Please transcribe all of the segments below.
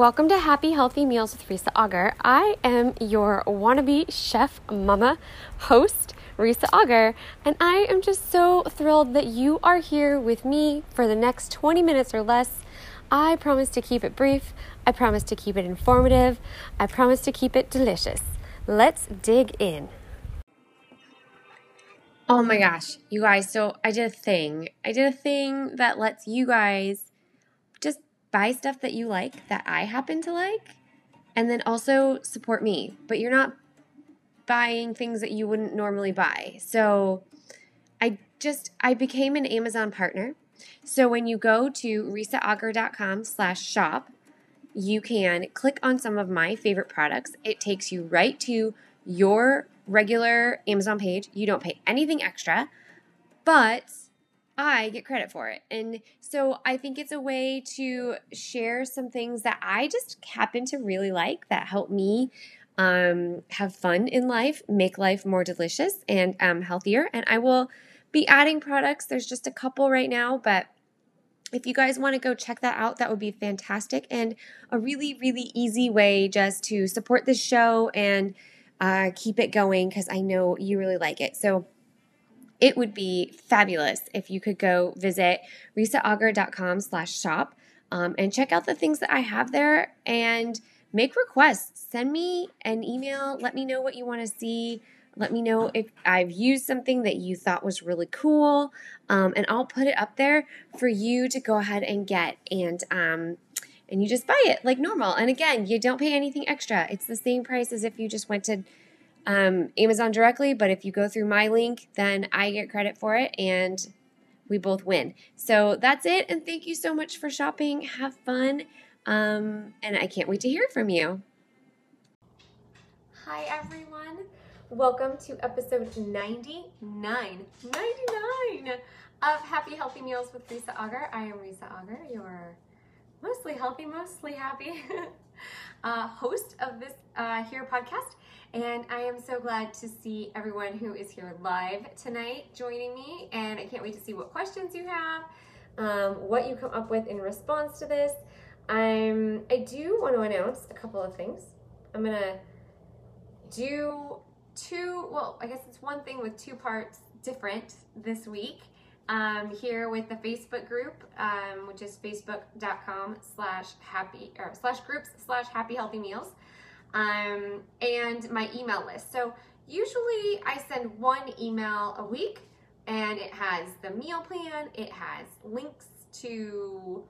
Welcome to Happy Healthy Meals with Risa Auger. I am your wannabe chef mama host, Risa Auger, and I am just so thrilled that you are here with me for the next 20 minutes or less. I promise to keep it brief, I promise to keep it informative, I promise to keep it delicious. Let's dig in. Oh my gosh, you guys, so I did a thing. I did a thing that lets you guys buy stuff that you like that I happen to like, and then also support me. But you're not buying things that you wouldn't normally buy. So I just I became an Amazon partner. So when you go to risaauger.com slash shop, you can click on some of my favorite products. It takes you right to your regular Amazon page. You don't pay anything extra, but I get credit for it. And so I think it's a way to share some things that I just happen to really like that help me um, have fun in life, make life more delicious and um, healthier. And I will be adding products. There's just a couple right now, but if you guys want to go check that out, that would be fantastic and a really, really easy way just to support this show and uh, keep it going because I know you really like it. So it would be fabulous if you could go visit risaauger.com slash shop um, and check out the things that I have there and make requests. Send me an email. Let me know what you want to see. Let me know if I've used something that you thought was really cool, um, and I'll put it up there for you to go ahead and get. And um, and you just buy it like normal. And again, you don't pay anything extra. It's the same price as if you just went to um, Amazon directly, but if you go through my link, then I get credit for it and we both win. So that's it. And thank you so much for shopping. Have fun. Um, and I can't wait to hear from you. Hi, everyone. Welcome to episode 99, 99 of Happy Healthy Meals with Risa Auger. I am Risa Auger, your mostly healthy, mostly happy uh, host of this uh, here podcast. And I am so glad to see everyone who is here live tonight joining me. And I can't wait to see what questions you have, um, what you come up with in response to this. I'm, I do want to announce a couple of things. I'm going to do two, well, I guess it's one thing with two parts different this week. Um, here with the Facebook group, um, which is facebook.com slash happy or slash groups slash happy healthy meals um, and my email list. So usually I send one email a week and it has the meal plan, it has links to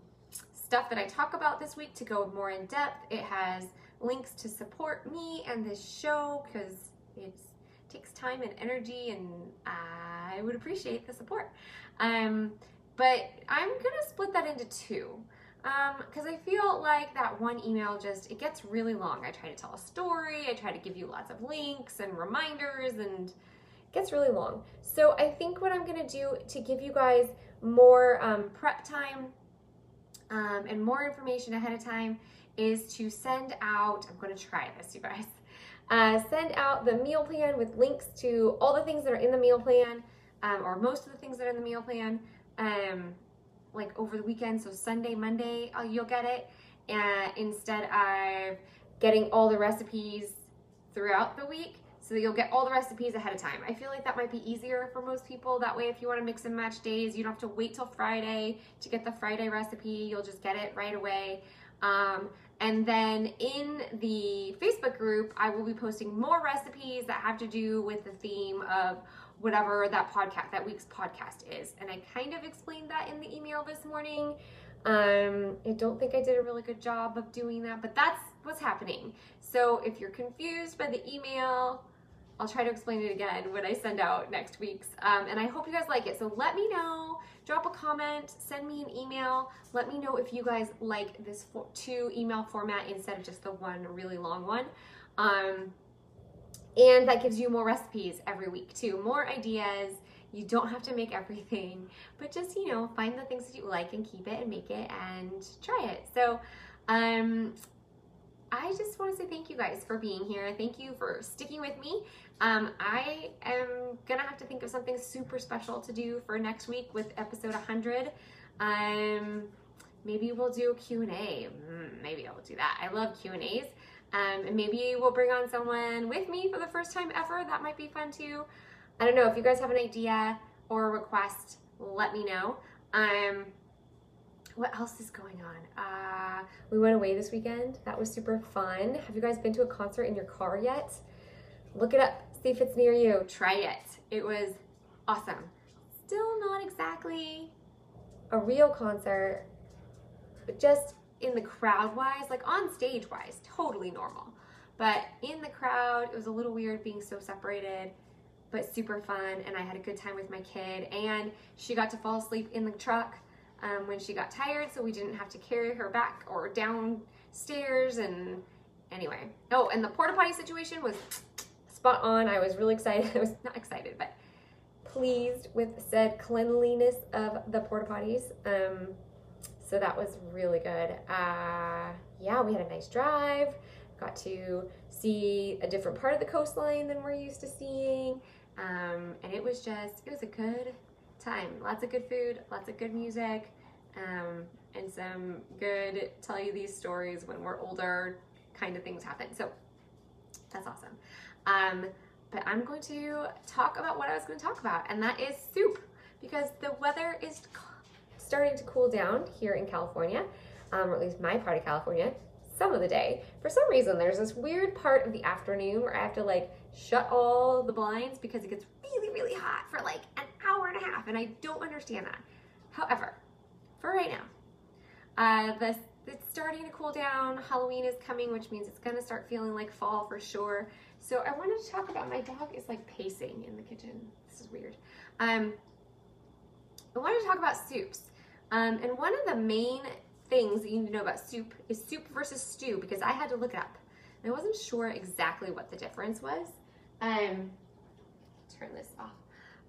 stuff that I talk about this week to go more in depth. It has links to support me and this show because it takes time and energy and I would appreciate the support. Um, but I'm gonna split that into two because um, I feel like that one email just, it gets really long. I try to tell a story, I try to give you lots of links and reminders, and it gets really long. So I think what I'm to do to give you guys more um, prep time um, and more information ahead of time is to send out, I'm to try this, you guys. Uh, send out the meal plan with links to all the things that are in the meal plan, um, or most of the things that are in the meal plan. Like over the weekend. So Sunday, Monday, uh, you'll get it. And instead of getting all the recipes throughout the week, so that you'll get all the recipes ahead of time. I feel like that might be easier for most people. That way, if you want to mix and match days, you don't have to wait till Friday to get the Friday recipe. You'll just get it right away. Um, and then in the Facebook group, I will be posting more recipes that have to do with the theme of whatever that podcast that week's podcast is. And i kind of explained that in the email this morning. Um, i don't think i did a really good job of doing that but that's what's happening. So if you're confused by the email i'll try to explain it again when i send out next week's um, and i hope you guys like it. So let me know drop a comment send me an email. Let me know if you guys like this two email format instead of just the one really long one. Um, and that gives you more recipes every week too, more ideas. You don't have to make everything, but just, you know, find the things that you like and keep it and make it and try it. So, um, I just want to say thank you guys for being here. Thank you for sticking with me. Um, I am gonna have to think of something super special to do for next week with episode 100. Um, maybe we'll do a Q&A. Mm, maybe I'll do that. I love Q&As. Um, and maybe we'll bring on someone with me for the first time ever. That might be fun too. I don't know. If you guys have an idea or a request, let me know. Um, what else is going on? Uh, we went away this weekend. That was super fun. Have you guys been to a concert in your car yet? Look it up. See if it's near you. Try it. It was awesome. Still not exactly a real concert, but just in the crowd wise, like on stage wise, totally normal. But in the crowd, it was a little weird being so separated, but super fun. And I had a good time with my kid. And she got to fall asleep in the truck um, when she got tired, so we didn't have to carry her back or downstairs. And anyway, oh, and the porta potty situation was spot on. I was really excited. I was not excited, but pleased with said cleanliness of the porta potties. Um, so that was really good. Uh, yeah, we had a nice drive. Got to see a different part of the coastline than we're used to seeing. Um, and it was just, it was a good time. Lots of good food, lots of good music, um, and some good tell you these stories when we're older kind of things happen. So that's awesome. Um, but I'm going to talk about what I was going to talk about, and that is soup because the weather is starting to cool down here in California, um, or at least my part of California, some of the day. For some reason, there's this weird part of the afternoon where I have to like shut all the blinds because it gets really, really hot for like an hour and a half, and I don't understand that. However, for right now, uh, the, it's starting to cool down. Halloween is coming, which means it's gonna start feeling like fall for sure. So I wanted to talk about my dog is like pacing in the kitchen. This is weird. Um, I wanted to talk about soups. Um, and one of the main things that you need to know about soup is soup versus stew because I had to look it up. I wasn't sure exactly what the difference was. Um, turn this off.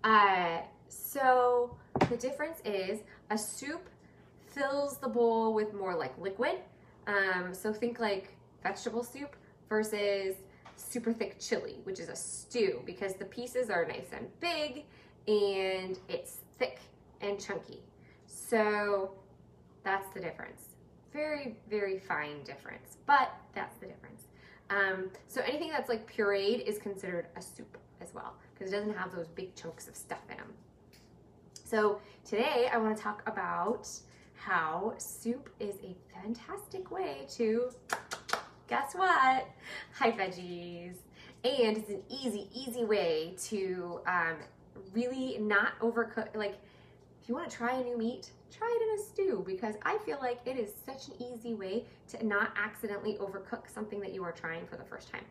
Uh, so the difference is a soup fills the bowl with more like liquid. Um, so think like vegetable soup versus super thick chili, which is a stew because the pieces are nice and big and it's thick and chunky. So that's the difference. Very, very fine difference, but that's the difference. Um, so anything that's like pureed is considered a soup as well because it doesn't have those big chunks of stuff in them. So today I want to talk about how soup is a fantastic way to, guess what? Hi veggies. And it's an easy, easy way to um, really not overcook. Like if you want to try a new meat, try it in a stew because I feel like it is such an easy way to not accidentally overcook something that you are trying for the first time.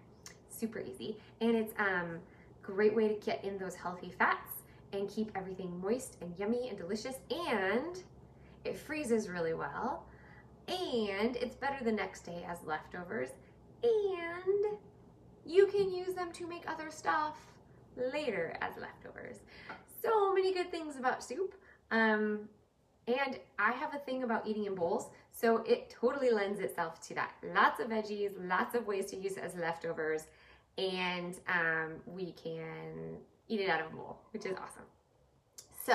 Super easy. And it's um great way to get in those healthy fats and keep everything moist and yummy and delicious and it freezes really well and it's better the next day as leftovers and you can use them to make other stuff later as leftovers. So many good things about soup. Um, and I have a thing about eating in bowls, so it totally lends itself to that. Lots of veggies, lots of ways to use it as leftovers, and um, we can eat it out of a bowl, which is awesome. So,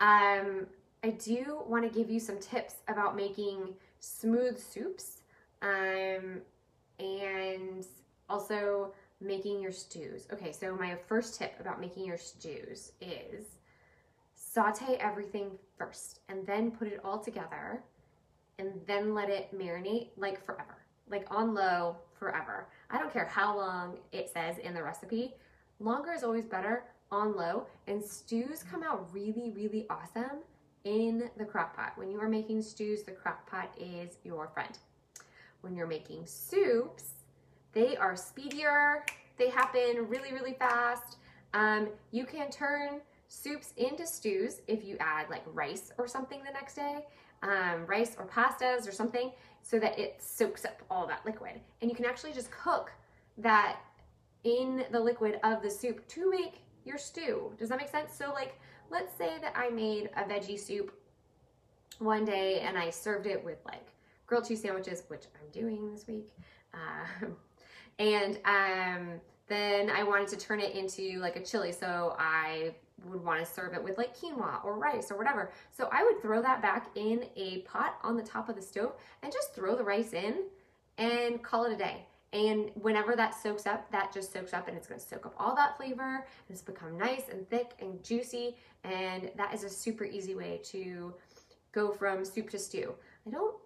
um, I do want to give you some tips about making smooth soups um, and also making your stews. Okay, so my first tip about making your stews is saute everything first and then put it all together and then let it marinate like forever, like on low forever. I don't care how long it says in the recipe. Longer is always better on low and stews come out really, really awesome in the crock pot. When you are making stews, the crock pot is your friend. When you're making soups, they are speedier. They happen really, really fast. Um, you can turn soups into stews if you add like rice or something the next day, um, rice or pastas or something, so that it soaks up all that liquid. And you can actually just cook that in the liquid of the soup to make your stew. Does that make sense? So like, let's say that I made a veggie soup one day and I served it with like grilled cheese sandwiches, which I'm doing this week. Uh, and um, then I wanted to turn it into like a chili. So I would want to serve it with like quinoa or rice or whatever. So I would throw that back in a pot on the top of the stove and just throw the rice in and call it a day. And whenever that soaks up, that just soaks up and it's gonna soak up all that flavor and it's become nice and thick and juicy. And that is a super easy way to go from soup to stew. I don't,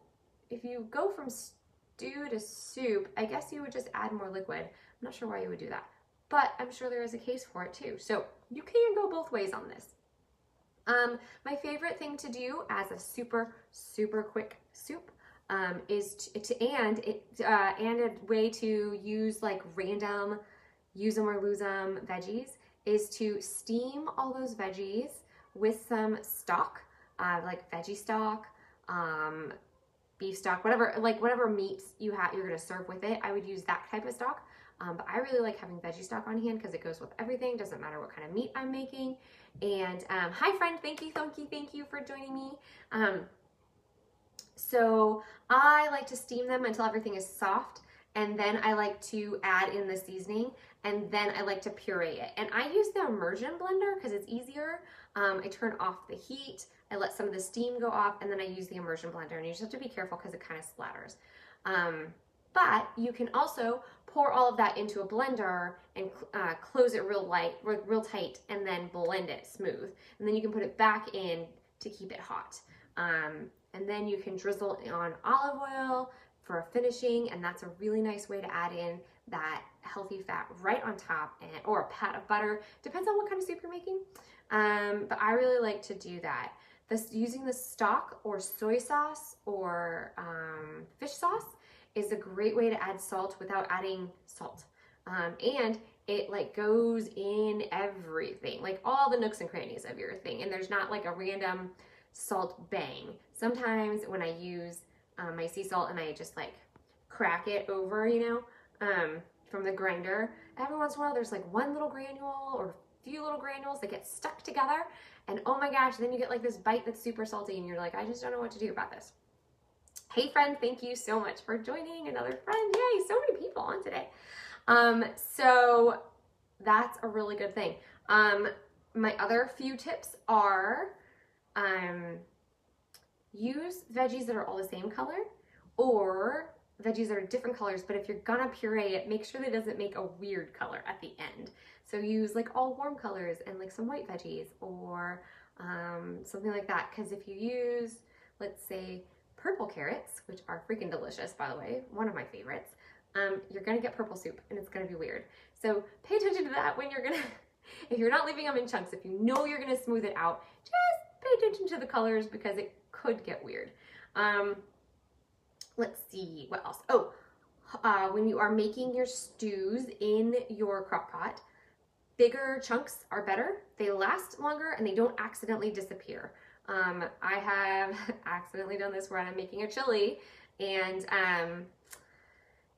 if you go from stew to soup, I guess you would just add more liquid. I'm not sure why you would do that, but I'm sure there is a case for it too. So you can go both ways on this. Um, my favorite thing to do as a super, super quick soup um, is to, to, and it uh, and a way to use like random use them or lose them veggies is to steam all those veggies with some stock, uh, like veggie stock, um, beef stock, whatever like whatever meats you have you're gonna serve with it. I would use that type of stock. Um, but I really like having veggie stock on hand because it goes with everything. Doesn't matter what kind of meat I'm making. And um, hi friend, thank you, thank you, thank you for joining me. Um, so I like to steam them until everything is soft and then I like to add in the seasoning and then I like to puree it. And I use the immersion blender because it's easier. Um, I turn off the heat, I let some of the steam go off, and then I use the immersion blender. And you just have to be careful because it kind of splatters. Um, but you can also pour all of that into a blender and uh, close it real light, real tight, and then blend it smooth. And then you can put it back in to keep it hot. Um, and then you can drizzle on olive oil for a finishing, and that's a really nice way to add in that healthy fat right on top, and or a pat of butter. Depends on what kind of soup you're making. Um, but I really like to do that. This using the stock or soy sauce or um, fish sauce is a great way to add salt without adding salt. Um, and it like goes in everything, like all the nooks and crannies of your thing. And there's not like a random salt bang. Sometimes when I use um, my sea salt and I just like crack it over, you know, um, from the grinder, every once in a while there's like one little granule or a few little granules that get stuck together. And oh my gosh, then you get like this bite that's super salty and you're like, I just don't know what to do about this. Hey friend, thank you so much for joining another friend. Yay, so many people on today. Um, so that's a really good thing. Um, my other few tips are um, use veggies that are all the same color or veggies that are different colors, but if you're gonna puree it, make sure that it doesn't make a weird color at the end. So use like all warm colors and like some white veggies or um, something like that. Because if you use, let's say, purple carrots, which are freaking delicious, by the way, one of my favorites, um, you're gonna get purple soup and it's gonna be weird. So pay attention to that when you're gonna, if you're not leaving them in chunks, if you know you're gonna smooth it out, just pay attention to the colors because it could get weird. Um, let's see, what else? Oh, uh, when you are making your stews in your crock pot, bigger chunks are better. They last longer and they don't accidentally disappear. Um, I have accidentally done this where I'm making a chili and um,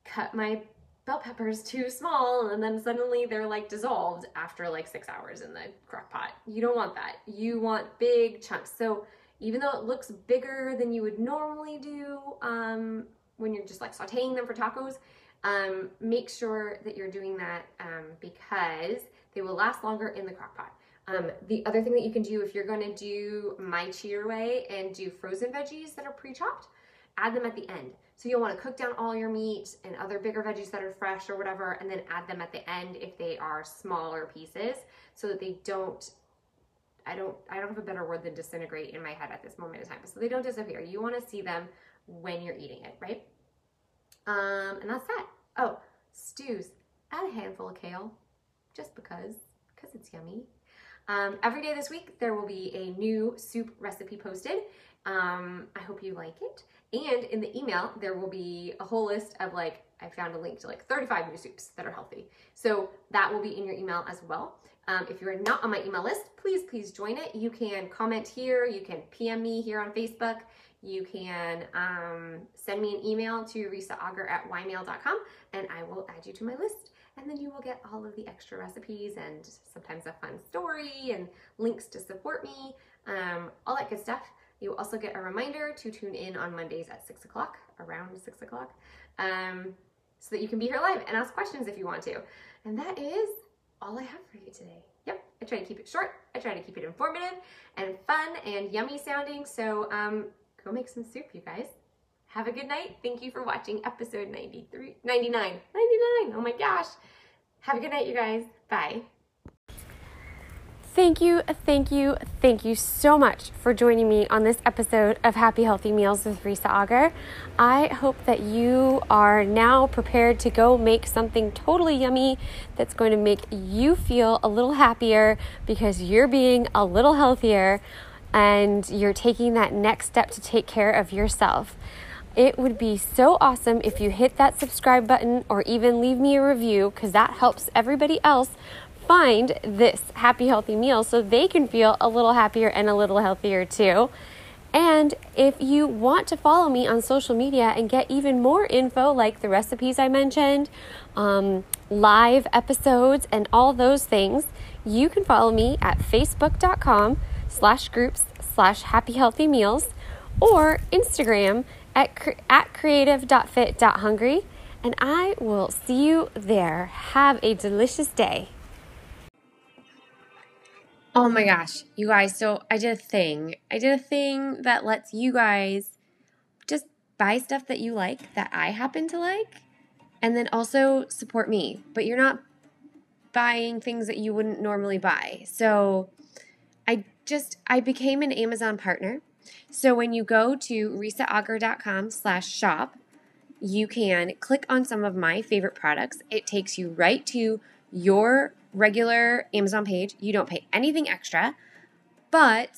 cut my bell peppers too small and then suddenly they're like dissolved after like six hours in the crock pot. You don't want that. You want big chunks. So even though it looks bigger than you would normally do um, when you're just like sauteing them for tacos, um, make sure that you're doing that um, because they will last longer in the crock pot. Um, the other thing that you can do if you're going to do my cheer way and do frozen veggies that are pre-chopped, add them at the end. So you'll want to cook down all your meat and other bigger veggies that are fresh or whatever, and then add them at the end if they are smaller pieces so that they don't I don't I don't have a better word than disintegrate in my head at this moment in time. So they don't disappear. You want to see them when you're eating it, right? Um, and that's that. Oh, stews. Add a handful of kale, just because, because it's yummy. Um, every day this week, there will be a new soup recipe posted. Um, I hope you like it. And in the email, there will be a whole list of like, I found a link to like 35 new soups that are healthy. So that will be in your email as well. Um, if you're not on my email list, please, please join it. You can comment here. You can PM me here on Facebook. You can um, send me an email to risaauger at ymail.com and I will add you to my list. And then you will get all of the extra recipes and sometimes a fun story and links to support me, um, all that good stuff. You also get a reminder to tune in on Mondays at 6 o'clock, around 6 o'clock, um, so that you can be here live and ask questions if you want to. And that is all I have for you today. Yep, I try to keep it short. I try to keep it informative and fun and yummy sounding. So um, go make some soup, you guys. Have a good night. Thank you for watching episode 93, 99, 99. Oh my gosh. Have a good night, you guys. Bye. Thank you, thank you, thank you so much for joining me on this episode of Happy Healthy Meals with Risa Auger. I hope that you are now prepared to go make something totally yummy that's going to make you feel a little happier because you're being a little healthier and you're taking that next step to take care of yourself. It would be so awesome if you hit that subscribe button or even leave me a review because that helps everybody else find this happy, healthy meal so they can feel a little happier and a little healthier too. And if you want to follow me on social media and get even more info, like the recipes I mentioned, um, live episodes, and all those things, you can follow me at facebook.com slash groups slash happy healthy meals or Instagram at, at creative.fit.hungry. And I will see you there. Have a delicious day. Oh my gosh, you guys. So I did a thing. I did a thing that lets you guys just buy stuff that you like that I happen to like and then also support me. But you're not buying things that you wouldn't normally buy. So I just I became an Amazon partner. So when you go to risaauger.com slash shop, you can click on some of my favorite products. It takes you right to your regular Amazon page. You don't pay anything extra, but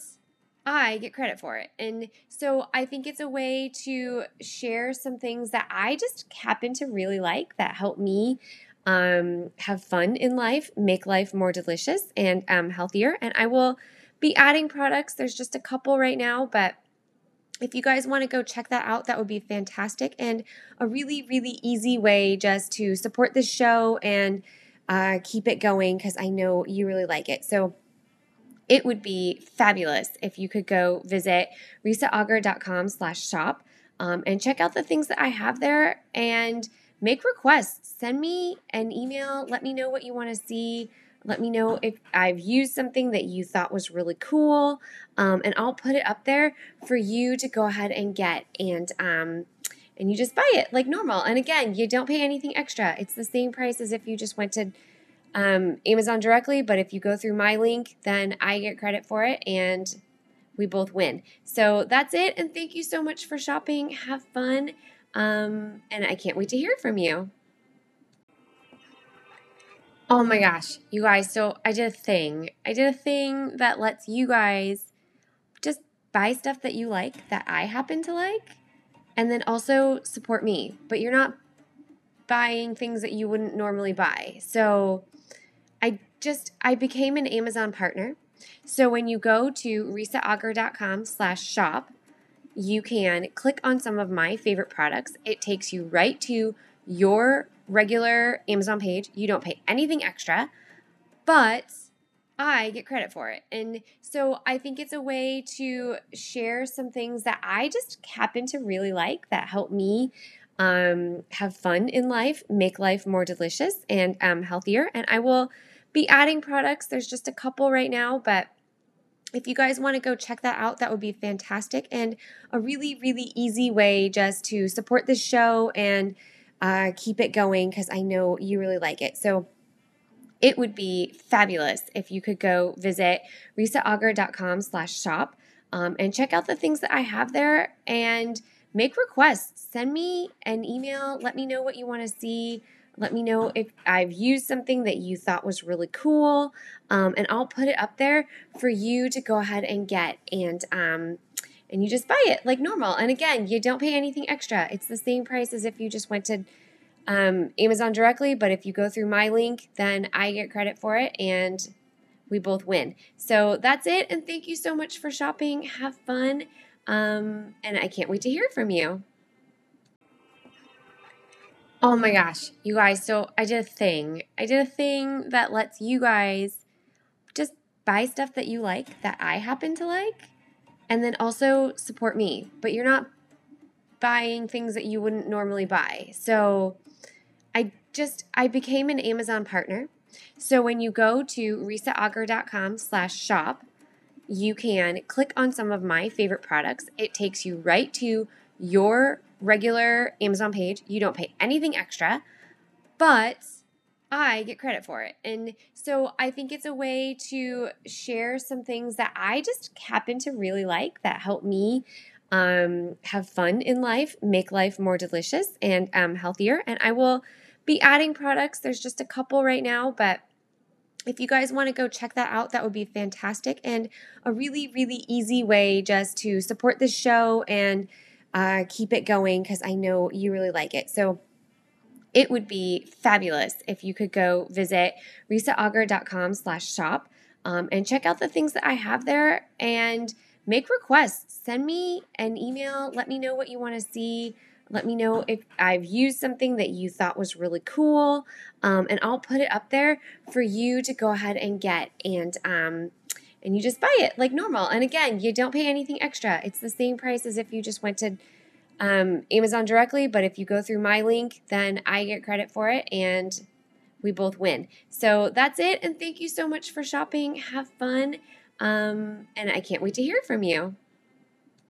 I get credit for it. And so I think it's a way to share some things that I just happen to really like that help me um, have fun in life, make life more delicious and um, healthier. And I will be adding products. There's just a couple right now, but if you guys want to go check that out, that would be fantastic and a really, really easy way just to support this show and uh, keep it going because I know you really like it. So it would be fabulous if you could go visit risaauger.com slash shop um, and check out the things that I have there and make requests. Send me an email. Let me know what you want to see. Let me know if I've used something that you thought was really cool, um, and I'll put it up there for you to go ahead and get. And um, and you just buy it like normal. And again, you don't pay anything extra. It's the same price as if you just went to um, Amazon directly. But if you go through my link, then I get credit for it and we both win. So that's it. And thank you so much for shopping. Have fun. Um, and I can't wait to hear from you. Oh my gosh, you guys. So I did a thing. I did a thing that lets you guys just buy stuff that you like that I happen to like and then also support me. But you're not buying things that you wouldn't normally buy. So I just I became an Amazon partner. So when you go to risaauger.com slash shop, you can click on some of my favorite products. It takes you right to your regular Amazon page. You don't pay anything extra, but I get credit for it. And so I think it's a way to share some things that I just happen to really like that help me um, have fun in life, make life more delicious and um, healthier. And I will be adding products. There's just a couple right now, but if you guys want to go check that out, that would be fantastic and a really, really easy way just to support this show and uh, keep it going because I know you really like it. So it would be fabulous if you could go visit risaauger.com slash shop um, and check out the things that I have there and make requests. Send me an email. Let me know what you want to see. Let me know if I've used something that you thought was really cool, um, and I'll put it up there for you to go ahead and get. And um, and you just buy it like normal. And again, you don't pay anything extra. It's the same price as if you just went to um, Amazon directly, but if you go through my link, then I get credit for it and we both win. So that's it. And thank you so much for shopping. Have fun. Um, and I can't wait to hear from you. Oh my gosh, you guys. So I did a thing. I did a thing that lets you guys just buy stuff that you like that I happen to like and then also support me. But you're not buying things that you wouldn't normally buy. So I just I became an Amazon partner. So when you go to risaauger.com slash shop, you can click on some of my favorite products. It takes you right to your regular Amazon page. You don't pay anything extra, but I get credit for it. And so I think it's a way to share some things that I just happen to really like that help me um, have fun in life, make life more delicious and um, healthier. And I will be adding products. There's just a couple right now, but if you guys want to go check that out, that would be fantastic and a really, really easy way just to support the show and uh, keep it going because I know you really like it. So it would be fabulous if you could go visit risaauger.com slash shop um, and check out the things that I have there and make requests. Send me an email. Let me know what you want to see. Let me know if I've used something that you thought was really cool, um, and I'll put it up there for you to go ahead and get. And um, and you just buy it like normal. And again, you don't pay anything extra. It's the same price as if you just went to um, Amazon directly. But if you go through my link, then I get credit for it, and we both win. So that's it. And thank you so much for shopping. Have fun. Um, and I can't wait to hear from you.